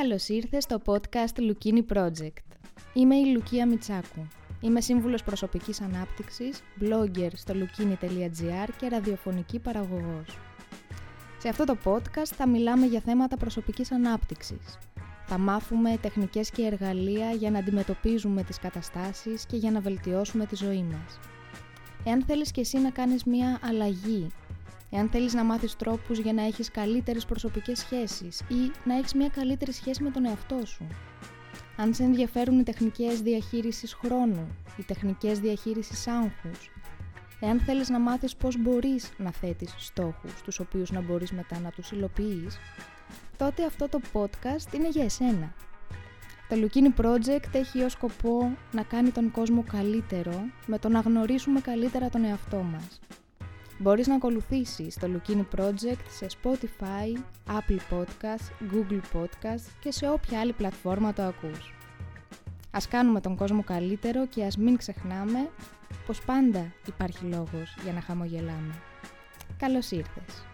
Καλώς ήρθες στο podcast Lukini Project. Είμαι η Λουκία Μιτσάκου. Είμαι σύμβουλος προσωπικής ανάπτυξης, blogger στο lukini.gr και ραδιοφωνική παραγωγός. Σε αυτό το podcast θα μιλάμε για θέματα προσωπικής ανάπτυξης. Θα μάθουμε τεχνικές και εργαλεία για να αντιμετωπίζουμε τις καταστάσεις και για να βελτιώσουμε τη ζωή μας. Εάν θέλεις και εσύ να κάνεις μία αλλαγή Εάν θέλεις να μάθεις τρόπους για να έχεις καλύτερες προσωπικές σχέσεις ή να έχεις μια καλύτερη σχέση με τον εαυτό σου. Αν σε ενδιαφέρουν οι τεχνικές διαχείρισης χρόνου, οι τεχνικές διαχείρισης άγχους, εάν θέλεις να μάθεις πώς μπορείς να θέτεις στόχους, τους οποίους να μπορείς μετά να τους υλοποιείς, τότε αυτό το podcast είναι για εσένα. Το Lukini Project έχει ως σκοπό να κάνει τον κόσμο καλύτερο με το να γνωρίσουμε καλύτερα τον εαυτό μας. Μπορείς να ακολουθήσεις το Lukini Project σε Spotify, Apple Podcast, Google Podcast και σε όποια άλλη πλατφόρμα το ακούς. Ας κάνουμε τον κόσμο καλύτερο και ας μην ξεχνάμε πως πάντα υπάρχει λόγος για να χαμογελάμε. Καλώς ήρθες!